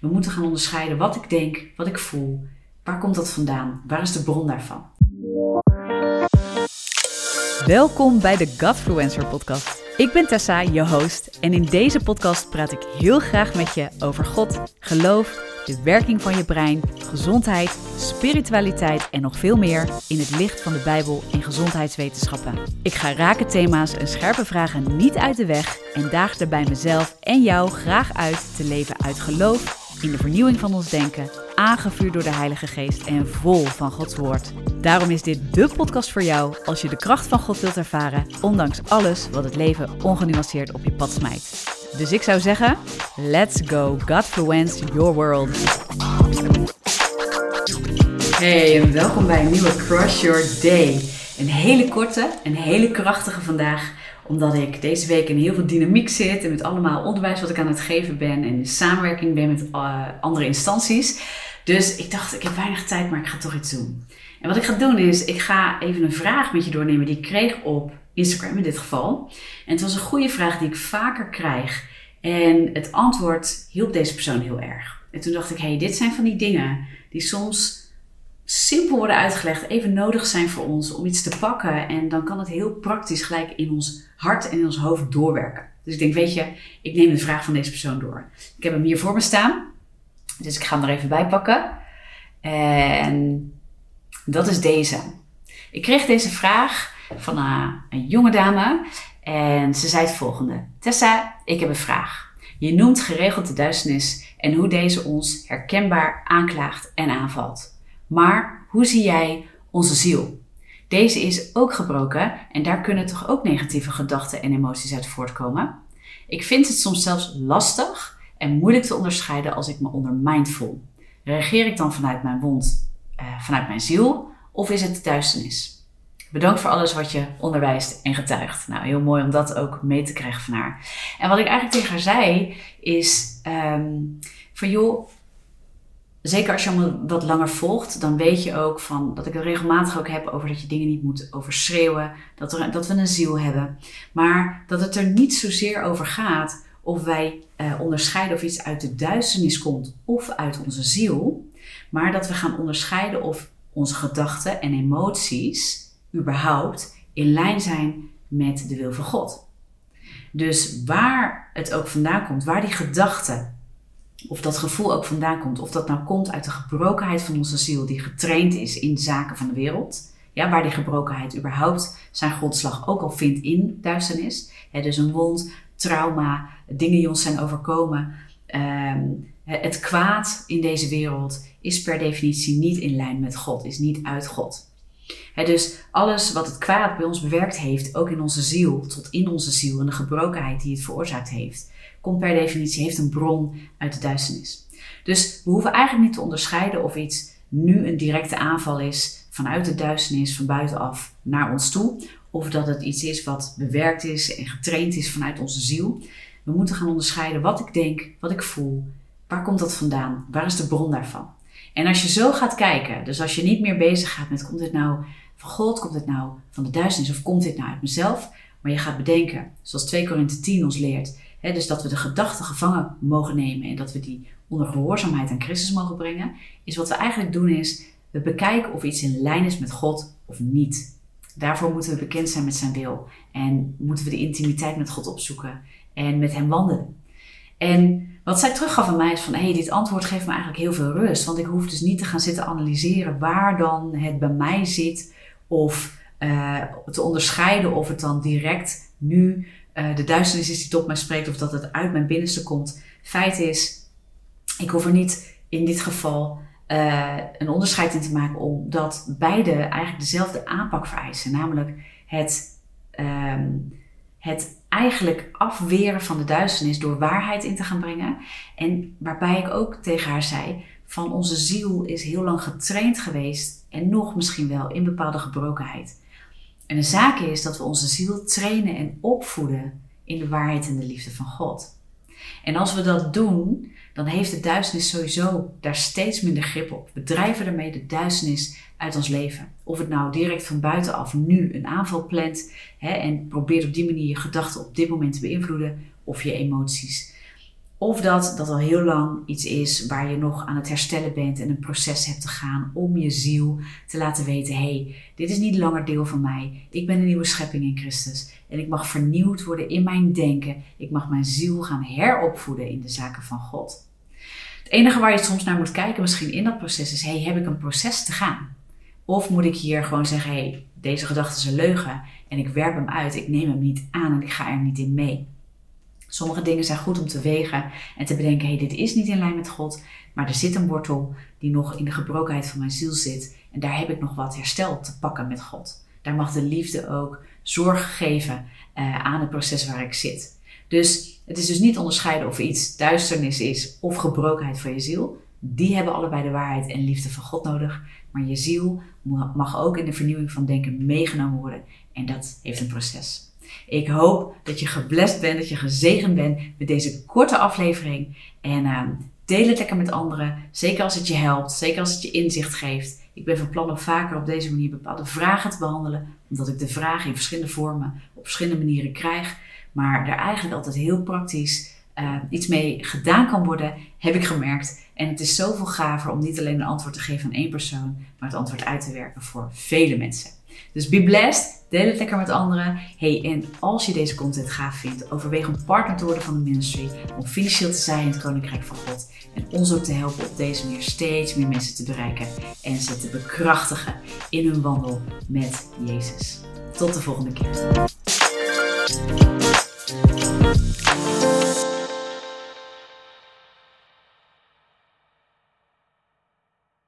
We moeten gaan onderscheiden wat ik denk, wat ik voel. Waar komt dat vandaan? Waar is de bron daarvan? Welkom bij de Godfluencer podcast. Ik ben Tessa, je host, en in deze podcast praat ik heel graag met je over God, geloof, de werking van je brein, gezondheid, spiritualiteit en nog veel meer in het licht van de Bijbel en gezondheidswetenschappen. Ik ga rake thema's en scherpe vragen niet uit de weg en daag daarbij mezelf en jou graag uit te leven uit geloof in de vernieuwing van ons denken, aangevuurd door de Heilige Geest en vol van Gods Woord. Daarom is dit de podcast voor jou als je de kracht van God wilt ervaren, ondanks alles wat het leven ongenuanceerd op je pad smijt. Dus ik zou zeggen, let's go Godfluence your world. Hey en welkom bij een nieuwe Crush Your Day. Een hele korte, een hele krachtige vandaag omdat ik deze week in heel veel dynamiek zit en met allemaal onderwijs wat ik aan het geven ben en in samenwerking ben met uh, andere instanties. Dus ik dacht, ik heb weinig tijd, maar ik ga toch iets doen. En wat ik ga doen is, ik ga even een vraag met je doornemen die ik kreeg op Instagram in dit geval. En het was een goede vraag die ik vaker krijg. En het antwoord hielp deze persoon heel erg. En toen dacht ik, hey, dit zijn van die dingen die soms simpel worden uitgelegd, even nodig zijn voor ons om iets te pakken. En dan kan het heel praktisch gelijk in ons hart en in ons hoofd doorwerken. Dus ik denk, weet je, ik neem de vraag van deze persoon door. Ik heb hem hier voor me staan. Dus ik ga hem er even bij pakken. En dat is deze. Ik kreeg deze vraag van een, een jonge dame. En ze zei het volgende. Tessa, ik heb een vraag. Je noemt geregeld de duisternis en hoe deze ons herkenbaar aanklaagt en aanvalt. Maar hoe zie jij onze ziel? Deze is ook gebroken en daar kunnen toch ook negatieve gedachten en emoties uit voortkomen? Ik vind het soms zelfs lastig en moeilijk te onderscheiden als ik me ondermijnd voel. Reageer ik dan vanuit mijn wond, uh, vanuit mijn ziel, of is het duisternis? Bedankt voor alles wat je onderwijst en getuigt. Nou, heel mooi om dat ook mee te krijgen van haar. En wat ik eigenlijk tegen haar zei, is um, van joh, zeker als je me wat langer volgt, dan weet je ook van dat ik het regelmatig ook heb over dat je dingen niet moet overschreeuwen, dat, dat we een ziel hebben. Maar dat het er niet zozeer over gaat of wij uh, onderscheiden of iets uit de duisternis komt of uit onze ziel, maar dat we gaan onderscheiden of onze gedachten en emoties überhaupt in lijn zijn met de wil van God. Dus waar het ook vandaan komt, waar die gedachten of dat gevoel ook vandaan komt. Of dat nou komt uit de gebrokenheid van onze ziel, die getraind is in zaken van de wereld. Ja, waar die gebrokenheid überhaupt zijn grondslag ook al vindt in duisternis. dus een wond, trauma, dingen die ons zijn overkomen. Ehm, het kwaad in deze wereld is per definitie niet in lijn met God, is niet uit God. Dus alles wat het kwaad bij ons bewerkt heeft, ook in onze ziel, tot in onze ziel en de gebrokenheid die het veroorzaakt heeft, komt per definitie, heeft een bron uit de duisternis. Dus we hoeven eigenlijk niet te onderscheiden of iets nu een directe aanval is vanuit de duisternis, van buitenaf naar ons toe, of dat het iets is wat bewerkt is en getraind is vanuit onze ziel. We moeten gaan onderscheiden wat ik denk, wat ik voel, waar komt dat vandaan, waar is de bron daarvan. En als je zo gaat kijken, dus als je niet meer bezig gaat met komt dit nou van God, komt dit nou van de duisternis of komt dit nou uit mezelf, maar je gaat bedenken, zoals 2 Korinthe 10 ons leert, dus dat we de gedachten gevangen mogen nemen en dat we die onder gehoorzaamheid aan Christus mogen brengen, is wat we eigenlijk doen is, we bekijken of iets in lijn is met God of niet. Daarvoor moeten we bekend zijn met zijn wil en moeten we de intimiteit met God opzoeken en met hem wandelen. En wat zij teruggaf aan mij is van, hé, hey, dit antwoord geeft me eigenlijk heel veel rust, want ik hoef dus niet te gaan zitten analyseren waar dan het bij mij zit of uh, te onderscheiden of het dan direct nu uh, de duisternis is die tot mij spreekt of dat het uit mijn binnenste komt. Feit is, ik hoef er niet in dit geval uh, een onderscheid in te maken omdat beide eigenlijk dezelfde aanpak vereisen. Namelijk het, um, het eigenlijk afweren van de duisternis door waarheid in te gaan brengen. En waarbij ik ook tegen haar zei, van onze ziel is heel lang getraind geweest en nog misschien wel in bepaalde gebrokenheid. En de zaak is dat we onze ziel trainen en opvoeden in de waarheid en de liefde van God. En als we dat doen, dan heeft de duisternis sowieso daar steeds minder grip op. We drijven daarmee de duisternis uit ons leven. Of het nou direct van buitenaf nu een aanval plant hè, en probeert op die manier je gedachten op dit moment te beïnvloeden of je emoties. Of dat dat al heel lang iets is waar je nog aan het herstellen bent en een proces hebt te gaan om je ziel te laten weten: hé, hey, dit is niet langer deel van mij. Ik ben een nieuwe schepping in Christus en ik mag vernieuwd worden in mijn denken. Ik mag mijn ziel gaan heropvoeden in de zaken van God. Het enige waar je soms naar moet kijken, misschien in dat proces, is: hey, heb ik een proces te gaan? Of moet ik hier gewoon zeggen: hé, hey, deze gedachte is een leugen en ik werp hem uit, ik neem hem niet aan en ik ga er niet in mee. Sommige dingen zijn goed om te wegen en te bedenken: hé, hey, dit is niet in lijn met God, maar er zit een wortel die nog in de gebrokenheid van mijn ziel zit en daar heb ik nog wat herstel te pakken met God. Daar mag de liefde ook zorg geven uh, aan het proces waar ik zit. Dus het is dus niet onderscheiden of iets duisternis is of gebrokenheid van je ziel. Die hebben allebei de waarheid en liefde van God nodig. Maar je ziel mag ook in de vernieuwing van denken meegenomen worden. En dat heeft een proces. Ik hoop dat je geblest bent, dat je gezegend bent met deze korte aflevering. En uh, deel het lekker met anderen. Zeker als het je helpt, zeker als het je inzicht geeft. Ik ben van plan om vaker op deze manier bepaalde vragen te behandelen. Omdat ik de vragen in verschillende vormen op verschillende manieren krijg. Maar er eigenlijk altijd heel praktisch uh, iets mee gedaan kan worden, heb ik gemerkt. En het is zoveel gaver om niet alleen een antwoord te geven aan één persoon, maar het antwoord uit te werken voor vele mensen. Dus be blessed. Deel het lekker met anderen. Hey, en als je deze content gaaf vindt, overweeg om partner te worden van de ministry. Om financieel te zijn in het Koninkrijk van God. En ons ook te helpen op deze manier steeds meer mensen te bereiken. En ze te bekrachtigen in hun wandel met Jezus. Tot de volgende keer.